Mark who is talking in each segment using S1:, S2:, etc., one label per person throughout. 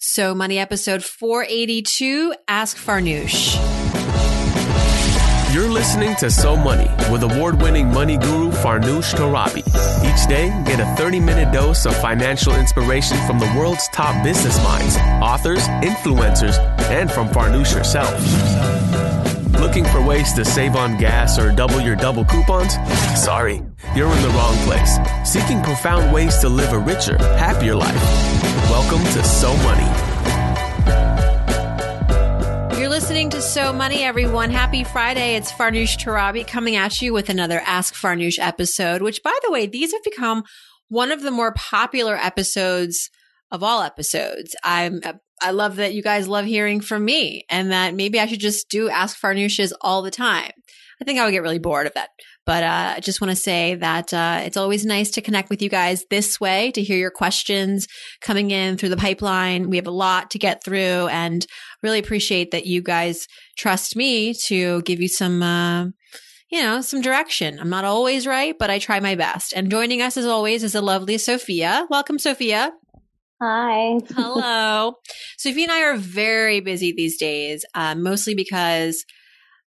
S1: So Money episode 482 Ask Farnoosh.
S2: You're listening to So Money with award winning money guru Farnoosh Torabi. Each day, get a 30 minute dose of financial inspiration from the world's top business minds, authors, influencers, and from Farnoosh herself. Looking for ways to save on gas or double your double coupons? Sorry, you're in the wrong place. Seeking profound ways to live a richer, happier life. Welcome to So Money.
S1: You're listening to So Money, everyone. Happy Friday. It's Farnoosh Torabi coming at you with another Ask Farnoosh episode, which, by the way, these have become one of the more popular episodes of all episodes. I'm I love that you guys love hearing from me and that maybe I should just do Ask Farnooshes all the time. I think I would get really bored of that. But uh, I just want to say that uh, it's always nice to connect with you guys this way to hear your questions coming in through the pipeline. We have a lot to get through and really appreciate that you guys trust me to give you some. Uh, you know, some direction. I'm not always right, but I try my best. And joining us as always is the lovely Sophia. Welcome, Sophia.
S3: Hi.
S1: Hello. Sophia and I are very busy these days, uh, mostly because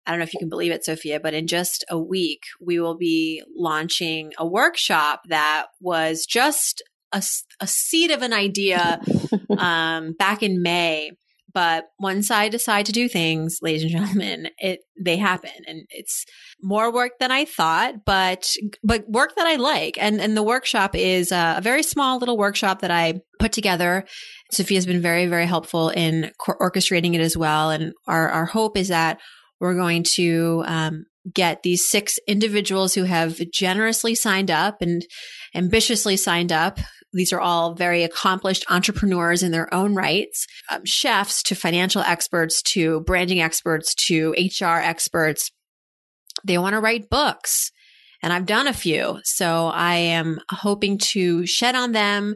S1: I don't know if you can believe it, Sophia, but in just a week, we will be launching a workshop that was just a, a seed of an idea um, back in May. But once I decide to do things, ladies and gentlemen, it they happen, and it's more work than I thought, but but work that I like. And and the workshop is a, very small little workshop that I put together. Sophia's been very very helpful in orchestrating it as well. And our our hope is that we're going to um, get these six individuals who have generously signed up and ambitiously signed up. These are all very accomplished entrepreneurs in their own rights, um, chefs to financial experts to branding experts to HR experts. They want to write books. And I've done a few. So I am hoping to shed on them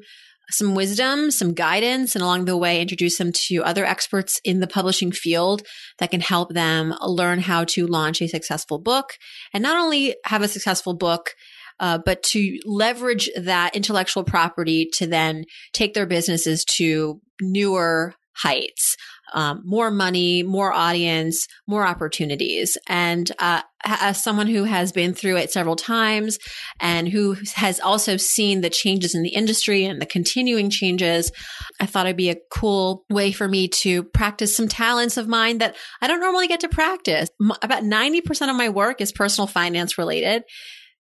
S1: some wisdom, some guidance, and along the way, introduce them to other experts in the publishing field that can help them learn how to launch a successful book and not only have a successful book, uh, but to leverage that intellectual property to then take their businesses to newer heights um, more money, more audience, more opportunities. And uh, as someone who has been through it several times and who has also seen the changes in the industry and the continuing changes, I thought it'd be a cool way for me to practice some talents of mine that I don't normally get to practice. M- about 90% of my work is personal finance related.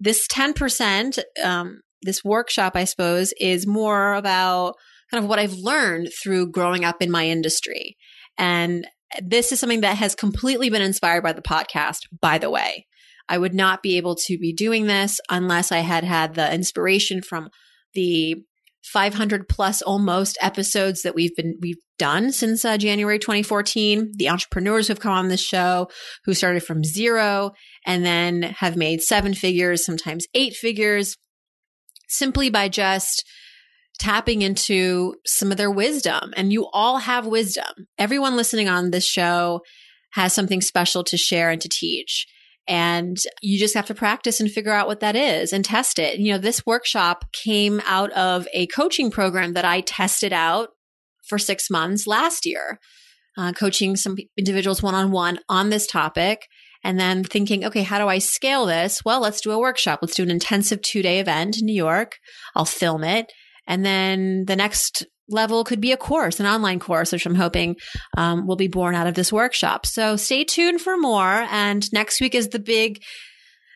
S1: This 10%, um, this workshop, I suppose, is more about kind of what I've learned through growing up in my industry. And this is something that has completely been inspired by the podcast, by the way. I would not be able to be doing this unless I had had the inspiration from the 500 plus almost episodes that we've been we've done since uh, January 2014. The entrepreneurs who've come on this show who started from zero and then have made seven figures, sometimes eight figures, simply by just tapping into some of their wisdom. And you all have wisdom. Everyone listening on this show has something special to share and to teach. And you just have to practice and figure out what that is and test it. You know, this workshop came out of a coaching program that I tested out for six months last year, uh, coaching some individuals one on one on this topic. And then thinking, okay, how do I scale this? Well, let's do a workshop. Let's do an intensive two day event in New York. I'll film it and then the next level could be a course, an online course, which I'm hoping um, will be born out of this workshop. So stay tuned for more. And next week is the big,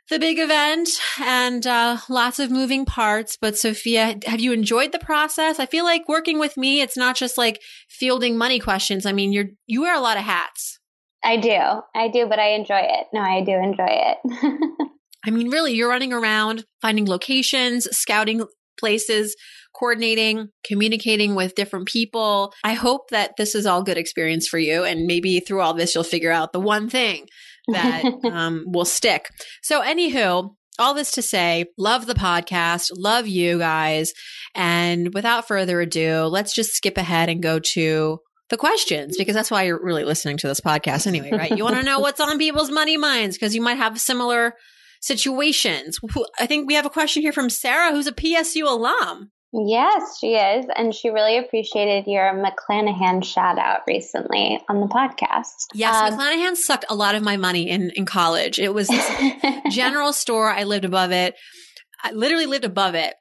S1: the big event and uh, lots of moving parts. But Sophia, have you enjoyed the process? I feel like working with me, it's not just like fielding money questions. I mean, you're you wear a lot of hats.
S3: I do, I do, but I enjoy it. No, I do enjoy it.
S1: I mean, really, you're running around finding locations, scouting places, coordinating, communicating with different people. I hope that this is all good experience for you. And maybe through all this, you'll figure out the one thing that um, will stick. So, anywho, all this to say, love the podcast, love you guys. And without further ado, let's just skip ahead and go to the questions because that's why you're really listening to this podcast anyway, right? You want to know what's on people's money minds because you might have similar situations. I think we have a question here from Sarah, who's a PSU alum.
S3: Yes, she is. And she really appreciated your McLanahan shout out recently on the podcast.
S1: Yes, um, McLanahan sucked a lot of my money in, in college. It was general store. I lived above it. I literally lived above it.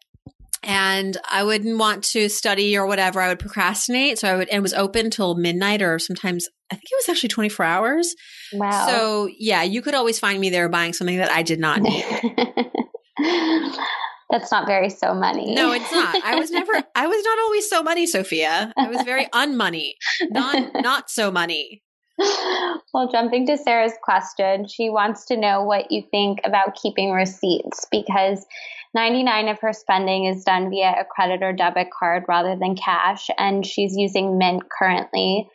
S1: And I wouldn't want to study or whatever. I would procrastinate. So I would, and it was open till midnight or sometimes, I think it was actually 24 hours.
S3: Wow.
S1: So yeah, you could always find me there buying something that I did not need.
S3: That's not very so money.
S1: No, it's not. I was never I was not always so money, Sophia. I was very unmoney. Not not so money.
S3: Well, jumping to Sarah's question, she wants to know what you think about keeping receipts because 99 of her spending is done via a credit or debit card rather than cash and she's using Mint currently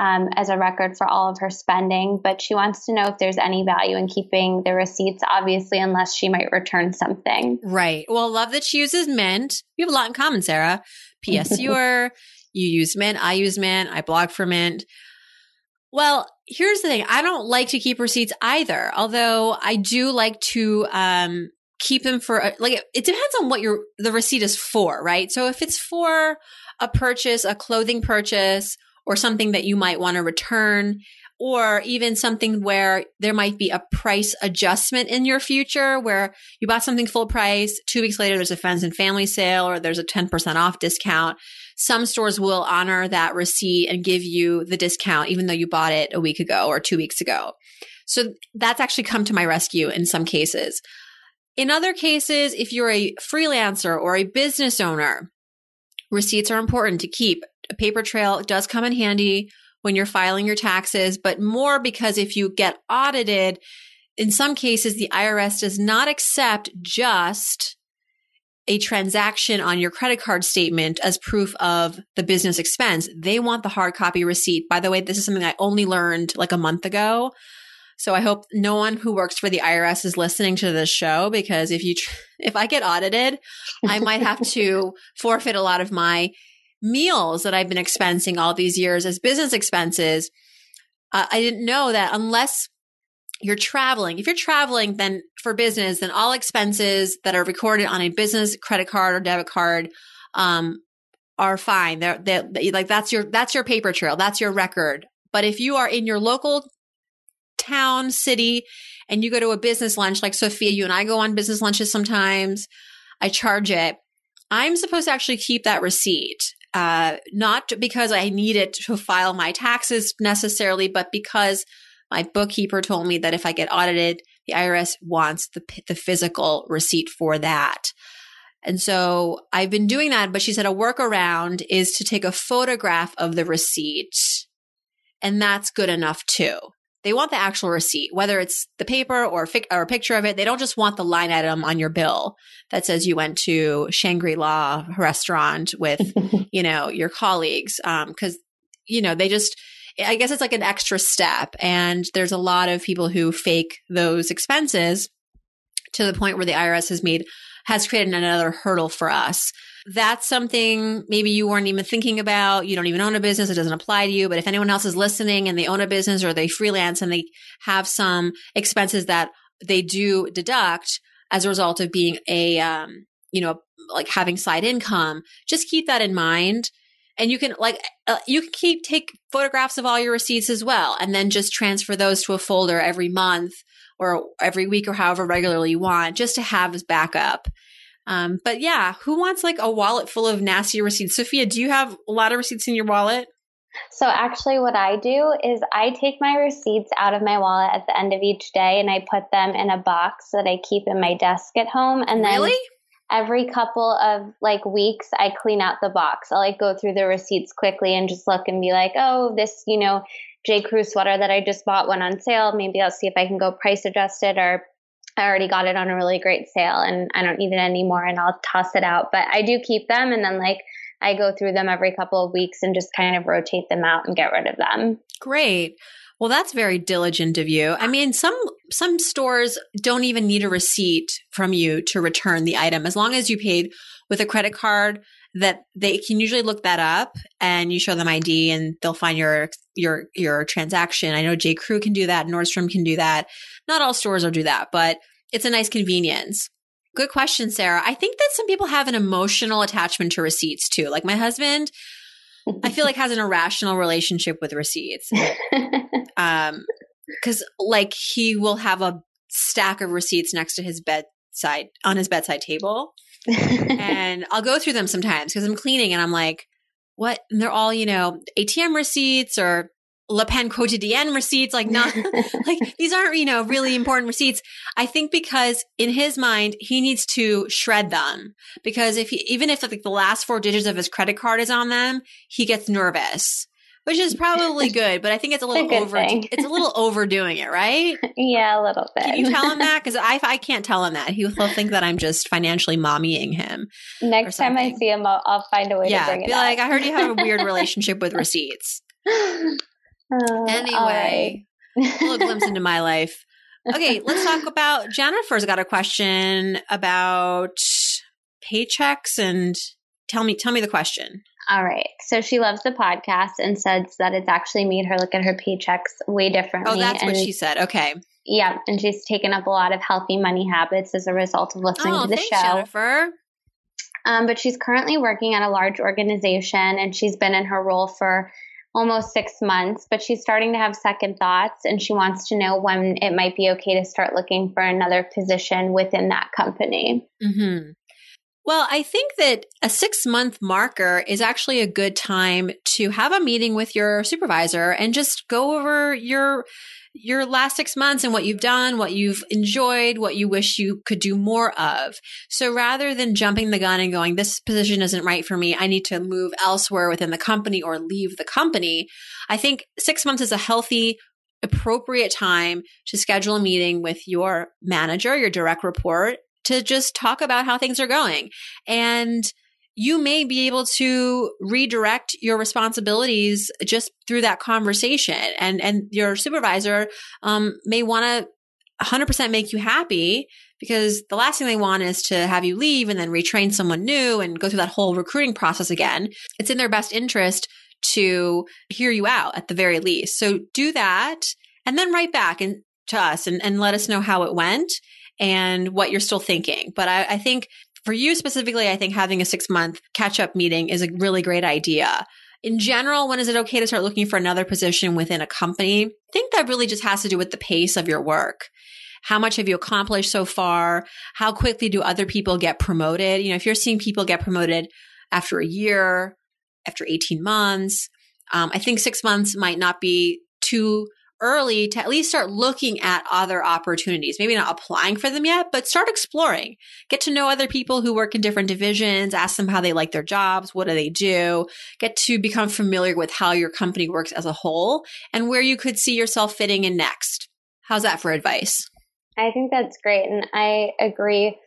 S3: um, as a record for all of her spending, but she wants to know if there's any value in keeping the receipts, obviously, unless she might return something.
S1: Right. Well, love that she uses Mint. We have a lot in common, Sarah. PSUer, You're, you use Mint, I use Mint, I blog for Mint. Well, here's the thing. I don't like to keep receipts either, although I do like to um, keep them for like it, it depends on what your the receipt is for, right? So if it's for a purchase, a clothing purchase, or something that you might want to return or even something where there might be a price adjustment in your future where you bought something full price two weeks later there's a friends and family sale or there's a 10% off discount. Some stores will honor that receipt and give you the discount even though you bought it a week ago or two weeks ago. So that's actually come to my rescue in some cases. In other cases if you're a freelancer or a business owner receipts are important to keep a paper trail does come in handy when you're filing your taxes, but more because if you get audited, in some cases, the IRS does not accept just a transaction on your credit card statement as proof of the business expense. They want the hard copy receipt. By the way, this is something I only learned like a month ago. So I hope no one who works for the IRS is listening to this show because if you tr- if I get audited, I might have to forfeit a lot of my meals that I've been expensing all these years as business expenses. Uh, I didn't know that unless you're traveling, if you're traveling, then for business, then all expenses that are recorded on a business credit card or debit card, um, are fine. They're, they're, like that's your that's your paper trail. That's your record. But if you are in your local town, city, and you go to a business lunch, like Sophia, you and I go on business lunches sometimes. I charge it. I'm supposed to actually keep that receipt uh, not because I need it to file my taxes necessarily, but because my bookkeeper told me that if I get audited, the IRS wants the, the physical receipt for that. And so I've been doing that, but she said a workaround is to take a photograph of the receipt. And that's good enough too. They want the actual receipt, whether it's the paper or, fi- or a picture of it. They don't just want the line item on your bill that says you went to Shangri La restaurant with, you know, your colleagues. Um, cause, you know, they just, I guess it's like an extra step. And there's a lot of people who fake those expenses to the point where the IRS has made, has created another hurdle for us that's something maybe you weren't even thinking about. You don't even own a business. It doesn't apply to you. But if anyone else is listening and they own a business or they freelance and they have some expenses that they do deduct as a result of being a, um, you know, like having side income, just keep that in mind. And you can like, uh, you can keep, take photographs of all your receipts as well, and then just transfer those to a folder every month or every week or however regularly you want, just to have as backup. Um, but yeah, who wants like a wallet full of nasty receipts? Sophia, do you have a lot of receipts in your wallet?
S3: So actually what I do is I take my receipts out of my wallet at the end of each day and I put them in a box that I keep in my desk at home and then
S1: really?
S3: every couple of like weeks I clean out the box. I'll like go through the receipts quickly and just look and be like, "Oh, this, you know, J. Crew sweater that I just bought went on sale. Maybe I'll see if I can go price adjust it or I already got it on a really great sale and I don't need it anymore and I'll toss it out. But I do keep them and then like I go through them every couple of weeks and just kind of rotate them out and get rid of them.
S1: Great. Well, that's very diligent of you. I mean, some some stores don't even need a receipt from you to return the item as long as you paid with a credit card that they can usually look that up and you show them ID and they'll find your your your transaction. I know J. Crew can do that, Nordstrom can do that. Not all stores will do that, but it's a nice convenience. Good question, Sarah. I think that some people have an emotional attachment to receipts too. Like my husband, I feel like has an irrational relationship with receipts. Um, because like he will have a stack of receipts next to his bedside on his bedside table, and I'll go through them sometimes because I'm cleaning and I'm like, what? And they're all you know ATM receipts or Le Pain Quotidien receipts, like not like these aren't, you know, really important receipts. I think because in his mind, he needs to shred them because if he, even if like the last four digits of his credit card is on them, he gets nervous, which is probably good, but I think it's a little
S3: a
S1: over, it's a little overdoing it, right?
S3: yeah, a little bit.
S1: Can you tell him that? Cause I, I can't tell him that. He'll think that I'm just financially mommying him.
S3: Next time I see him, I'll, I'll find a way to
S1: Yeah.
S3: bring
S1: Be
S3: it
S1: like. I heard you have a weird relationship with receipts.
S3: Uh, All
S1: Anyway,
S3: right.
S1: a little glimpse into my life. Okay, let's talk about Jennifer's got a question about paychecks and tell me tell me the question.
S3: All right. So she loves the podcast and says that it's actually made her look at her paychecks way differently.
S1: Oh, that's what
S3: and,
S1: she said. Okay.
S3: Yeah, and she's taken up a lot of healthy money habits as a result of listening
S1: Oh,
S3: to the
S1: thanks,
S3: show.
S1: Jennifer.
S3: Um, but she's currently working at a large organization and she's been in her role for almost six months. But she's starting to have second thoughts and she wants to know when it might be okay to start looking for another position within that company.
S1: hmm Well, I think that a six month marker is actually a good time to have a meeting with your supervisor and just go over your your last six months and what you've done, what you've enjoyed, what you wish you could do more of. So rather than jumping the gun and going, this position isn't right for me, I need to move elsewhere within the company or leave the company, I think six months is a healthy, appropriate time to schedule a meeting with your manager, your direct report, to just talk about how things are going. And you may be able to redirect your responsibilities just through that conversation. And, and your supervisor um, may want to 100% make you happy because the last thing they want is to have you leave and then retrain someone new and go through that whole recruiting process again. It's in their best interest to hear you out at the very least. So do that and then write back and to us and, and let us know how it went and what you're still thinking. But I, I think for you specifically, I think having a six month catch up meeting is a really great idea. In general, when is it okay to start looking for another position within a company? I think that really just has to do with the pace of your work. How much have you accomplished so far? How quickly do other people get promoted? You know, if you're seeing people get promoted after a year, after 18 months, um, I think six months might not be too early to at least start looking at other opportunities. Maybe not applying for them yet, but start exploring. Get to know other people who work in different divisions, ask them how they like their jobs, what do they do, get to become familiar with how your company works as a whole and where you could see yourself fitting in next. How's that for advice?
S3: I think that's great. And I agree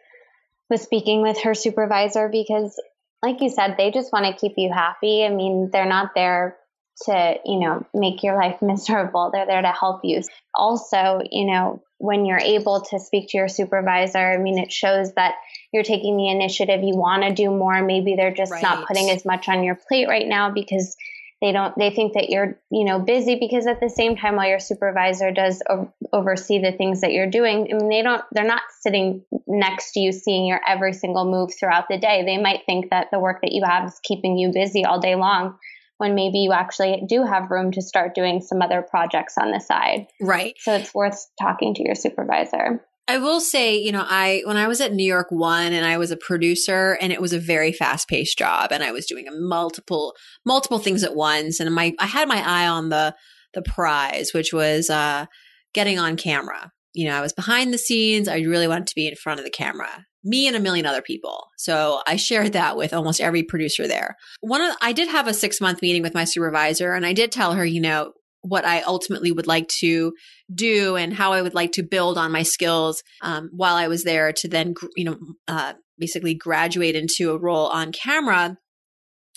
S3: with speaking with her supervisor because, like you said, they just want to keep you happy. I mean, they're not there to, you know, make your life miserable. They're there to help you. Also, you know, when you're able to speak to your supervisor, I mean, it shows that you're taking the initiative. You want to do more. Maybe they're just
S1: Right.
S3: not putting as much on your plate right now because they don't they think that you're you know busy because at the same time while your supervisor does o- oversee the things that you're doing i mean they don't they're not sitting next to you seeing your every single move throughout the day they might think that the work that you have is keeping you busy all day long when maybe you actually do have room to start doing some other projects on the side
S1: Right.
S3: so it's worth talking to your supervisor
S1: I will say, you know, I when I was at New York One and I was a producer and it was a very fast paced job and I was doing multiple multiple things at once and my I had my eye on the the prize, which was uh getting on camera. You know, I was behind the scenes. I really wanted to be in front of the camera. Me and a million other people. So I shared that with almost every producer there. One of I did have a 6 month meeting with my supervisor and I did tell her, you know, what I ultimately would like to do and how I would like to build on my skills um, while I was there to then, you know, uh, basically graduate into a role on camera.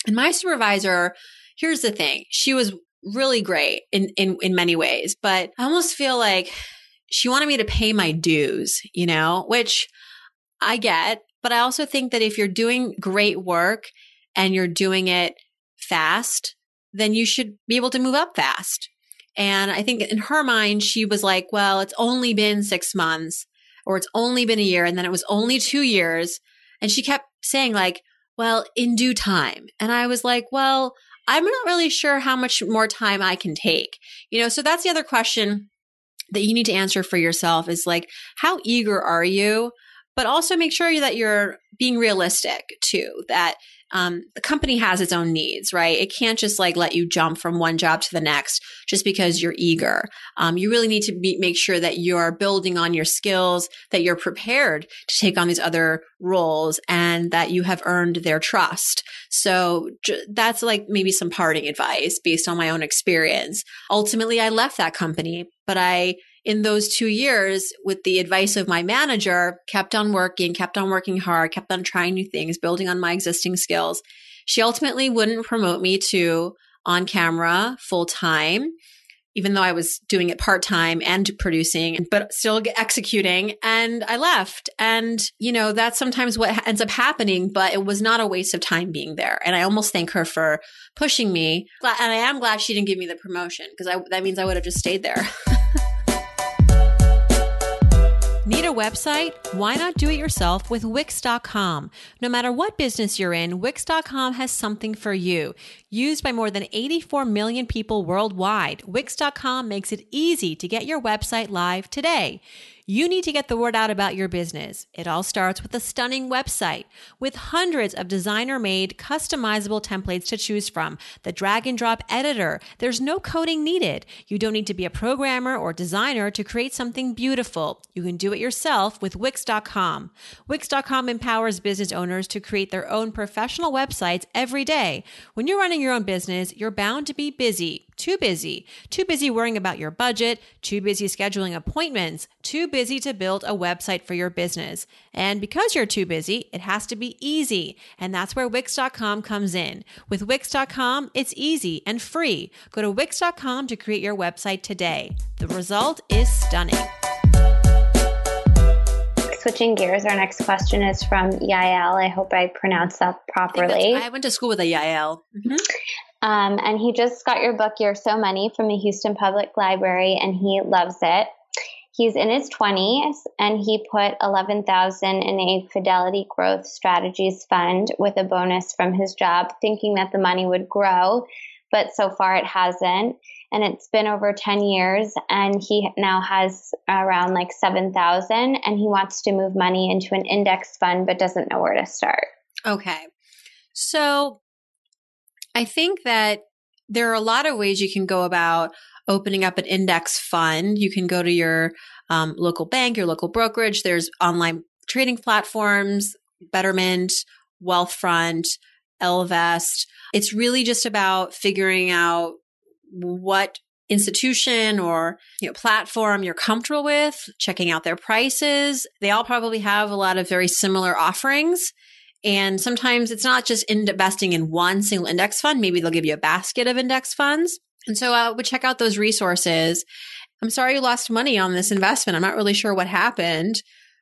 S1: And my supervisor, here's the thing, she was really great in in in many ways, but I almost feel like she wanted me to pay my dues, you know, which I get, but I also think that if you're doing great work and you're doing it fast, then you should be able to move up fast. And I think in her mind, she was like, well, it's only been six months. or it's only been a year and then it was only two years. And she kept saying like, well, in due time. And I was like, well, I'm not really sure how much more time I can take. You know, so that's the other question that you need to answer for yourself is like, how eager are you? But also make sure that you're being realistic too, that um, the company has its own needs, right? It can't just like let you jump from one job to the next just because you're eager. Um, you really need to be, make sure that you're building on your skills, that you're prepared to take on these other roles and that you have earned their trust. So j- that's like maybe some parting advice based on my own experience. Ultimately, I left that company, but I in those two years, with the advice of my manager, kept on working, kept on working hard, kept on trying new things, building on my existing skills. She ultimately wouldn't promote me to on camera full time, even though I was doing it part time and producing, but still executing. And I left. And, you know, that's sometimes what ends up happening, but it was not a waste of time being there. And I almost thank her for pushing me. And I am glad she didn't give me the promotion because that means I would have just stayed there. Need a website? Why not do it yourself with Wix.com? No matter what business you're in, Wix.com has something for you. Used by more than 84 million people worldwide, Wix.com makes it easy to get your website live today. You need to get the word out about your business. It all starts with a stunning website with hundreds of designer made customizable templates to choose from. The drag and drop editor. There's no coding needed. You don't need to be a programmer or designer to create something beautiful. You can do it yourself with Wix.com. Wix.com empowers business owners to create their own professional websites every day. When you're running your own business, you're bound to be busy too busy. Too busy worrying about your budget, too busy scheduling appointments, too busy to build a website for your business. And because you're too busy, it has to be easy. And that's where Wix.com comes in. With Wix.com, it's easy and free. Go to Wix.com to create your website today. The result is stunning.
S3: Switching gears, our next question is from Yael. I hope I pronounced that properly.
S1: I, I went to school with a Yael. Mm-hmm.
S3: Um, and he just got your book, You're So Money, from the Houston Public Library, and he loves it. He's in his 20s and he put 11,000 in a Fidelity Growth Strategies fund with a bonus from his job, thinking that the money would grow, but so far it hasn't. And it's been over 10 years and he now has around like 7,000 and he wants to move money into an index fund but doesn't know where to start.
S1: Okay. So I think that there are a lot of ways you can go about opening up an index fund. You can go to your um, local bank, your local brokerage. There's online trading platforms, Betterment, Wealthfront, Ellevest. It's really just about figuring out what institution or you know platform you're comfortable with checking out their prices they all probably have a lot of very similar offerings and sometimes it's not just investing in one single index fund. Maybe they'll give you a basket of index funds. And so I uh, would check out those resources. I'm sorry you lost money on this investment. I'm not really sure what happened.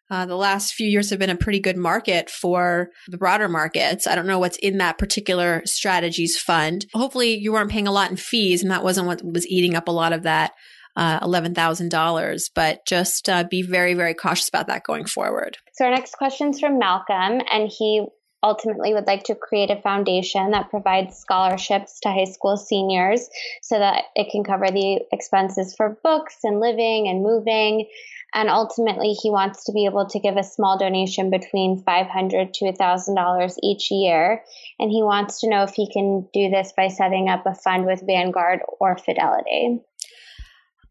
S1: Uh, the last few years have been a pretty good market for the broader markets. I don't know what's in that particular strategies fund. Hopefully, you weren't paying a lot in fees, and that wasn't what was eating up a lot of that uh, $11,000. But just uh, be very, very cautious about that going forward.
S3: So, our next question is from Malcolm, and he ultimately would like to create a foundation that provides scholarships to high school seniors so that it can cover the expenses for books and living and moving. And ultimately, he wants to be able to give a small donation between 500 to $1,000 each year. And he wants to know if he can do this by setting up a fund with Vanguard or Fidelity.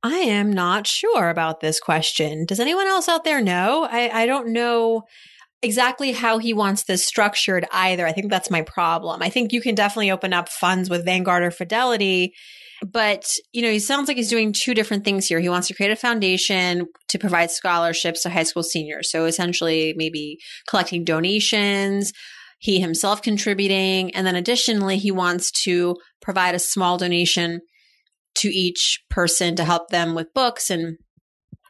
S1: I am not sure about this question. Does anyone else out there know? I, I don't know exactly how he wants this structured either. I think that's my problem. I think you can definitely open up funds with Vanguard or Fidelity, but you know, he sounds like he's doing two different things here. He wants to create a foundation to provide scholarships to high school seniors. So essentially maybe collecting donations, he himself contributing, and then additionally he wants to provide a small donation to each person to help them with books and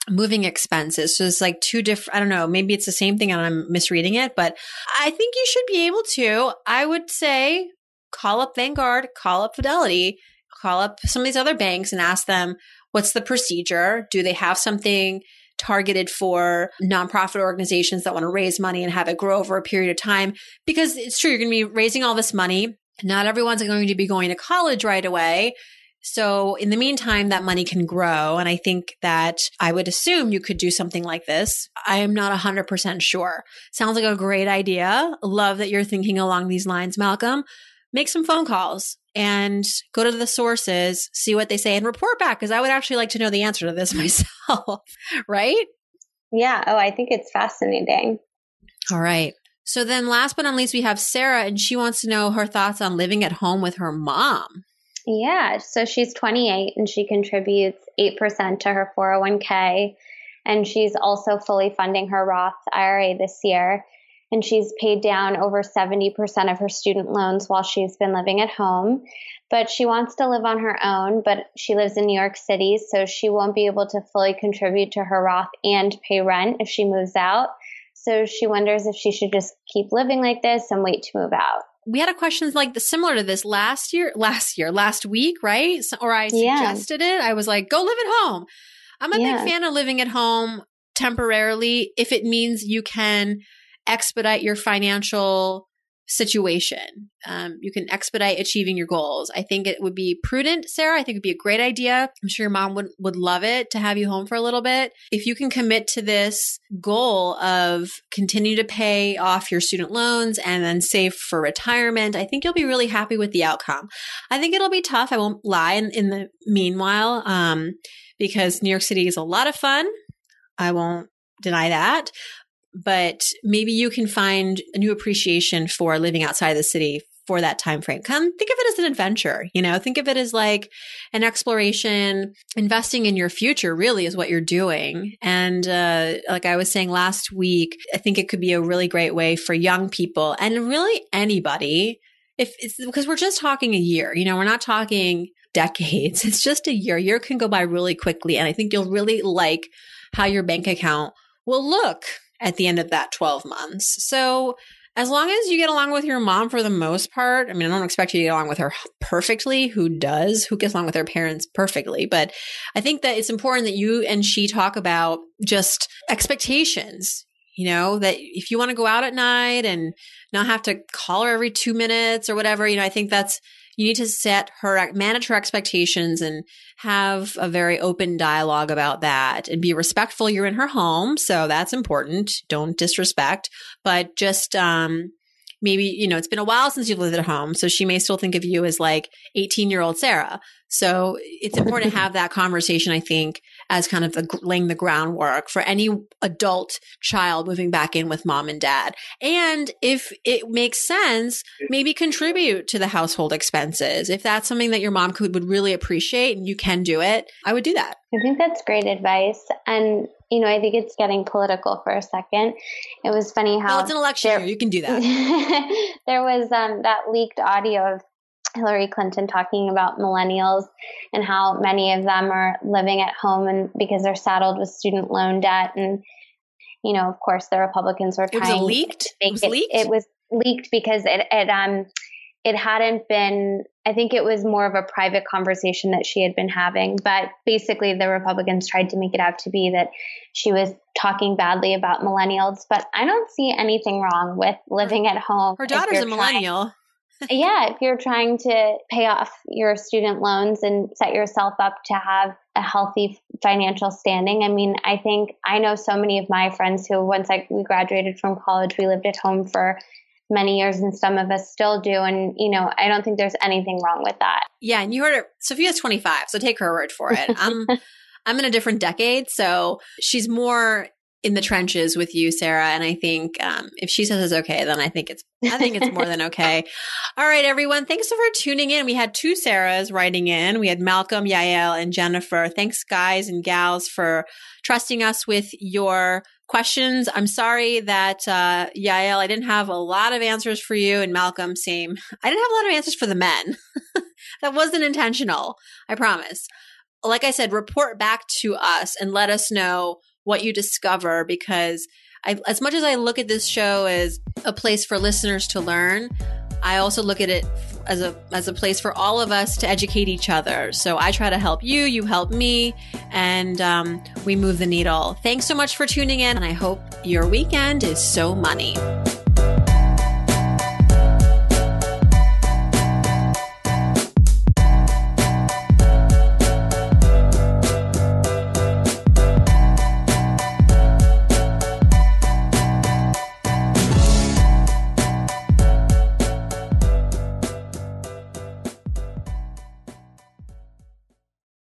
S1: moving expenses. So it's like two different, I don't know, maybe it's the same thing and I'm misreading it, but I think you should be able to. I would say call up Vanguard, call up Fidelity, call up some of these other banks and ask them what's the procedure? Do they have something targeted for nonprofit organizations that want to raise money and have it grow over a period of time. Because it's true, you're going to be raising all this money. Not everyone's going to be going to college right away. So in the meantime, that money can grow. And I think that I would assume you could do something like this. I am not 100% sure. Sounds like a great idea. Love that you're thinking along these lines, Malcolm. Make some phone calls and go to the sources, see what they say and report back. Cause I would actually like to know the answer to this myself. right?
S3: Yeah. Oh, I think it's fascinating.
S1: All right. So then last but not least, we have Sarah and she wants to know her thoughts on living at home with her mom.
S3: Yeah, so she's 28 and she contributes 8% to her 401k. And she's also fully funding her Roth IRA this year. And she's paid down over 70% of her student loans while she's been living at home. But she wants to live on her own, but she lives in New York City, so she won't be able to fully contribute to her Roth and pay rent if she moves out. So she wonders if she should just keep living like this and wait to move out
S1: we had a question like the, similar to this last year, last year, last week, right? So, or I suggested yeah. it. I was like, go live at home. I'm a yeah. big fan of living at home temporarily if it means you can expedite your financial situation. Um, you can expedite achieving your goals. I think it would be prudent, Sarah. I think it'd be a great idea. I'm sure your mom would, would love it to have you home for a little bit. If you can commit to this goal of continue to pay off your student loans and then save for retirement, I think you'll be really happy with the outcome. I think it'll be tough. I won't lie in, in the meanwhile, um, because New York City is a lot of fun. I won't deny that but maybe you can find a new appreciation for living outside the city for that time frame. Come think of it as an adventure, you know, think of it as like an exploration, investing in your future really is what you're doing. And uh, like I was saying last week, I think it could be a really great way for young people and really anybody if it's because we're just talking a year, you know, we're not talking decades. It's just a year. Year can go by really quickly. And I think you'll really like how your bank account will look at the end of that 12 months. So, as long as you get along with your mom for the most part, I mean, I don't expect you to get along with her perfectly. Who does? Who gets along with their parents perfectly? But I think that it's important that you and she talk about just expectations. You know, that if you want to go out at night and not have to call her every two minutes or whatever, you know, I think that's you need to set her manage her expectations and have a very open dialogue about that and be respectful. You're in her home so that's important. Don't disrespect but just um maybe you know it's been a while since you've lived at home so she may still think of you as like 18 year old sarah. So it's important to have that conversation i think as kind of the, laying the groundwork for any adult child moving back in with mom and dad. And if it makes sense, maybe contribute to the household expenses. If that's something that your mom could would really appreciate and you can do it, I would do that.
S3: I think that's great advice. And you know, I think it's getting political for a second. It was funny how
S1: well, it's an election there, year. You can do that.
S3: there was um, that leaked audio of Hillary Clinton talking about millennials and how many of them are living at home and because they're saddled with student loan debt and you know of course the Republicans were trying
S1: it was leaked. It was it, leaked.
S3: It was leaked because it, it um it hadn't been I think it was more of a private conversation that she had been having but basically the Republicans tried to make it out to be that she was talking badly about millennials but I don't see anything wrong with living at home.
S1: Her daughter's a millennial. Trying
S3: yeah, if you're trying to pay off your student loans and set yourself up to have a healthy financial standing. I mean, I think I know so many of my friends who once I we graduated from college, we lived at home for many years and some of us still do and you know, I don't think there's anything wrong with that.
S1: Yeah, and you heard it Sophia's 25, so take her word for it. I'm um, I'm in a different decade, so she's more in the trenches with you, Sarah. And I think um, if she says it's okay, then I think it's I think it's more than okay. All right, everyone. Thanks for tuning in. We had two Sarahs writing in. We had Malcolm, Yael, and Jennifer. Thanks, guys and gals, for trusting us with your questions. I'm sorry that uh, Yael, I didn't have a lot of answers for you, and Malcolm, same. I didn't have a lot of answers for the men. that wasn't intentional. I promise. Like I said, report back to us and let us know what you discover because I, as much as I look at this show as a place for listeners to learn, I also look at it as a as a place for all of us to educate each other. So I try to help you, you help me, and um, we move the needle. Thanks so much for tuning in, and I hope your weekend is so money.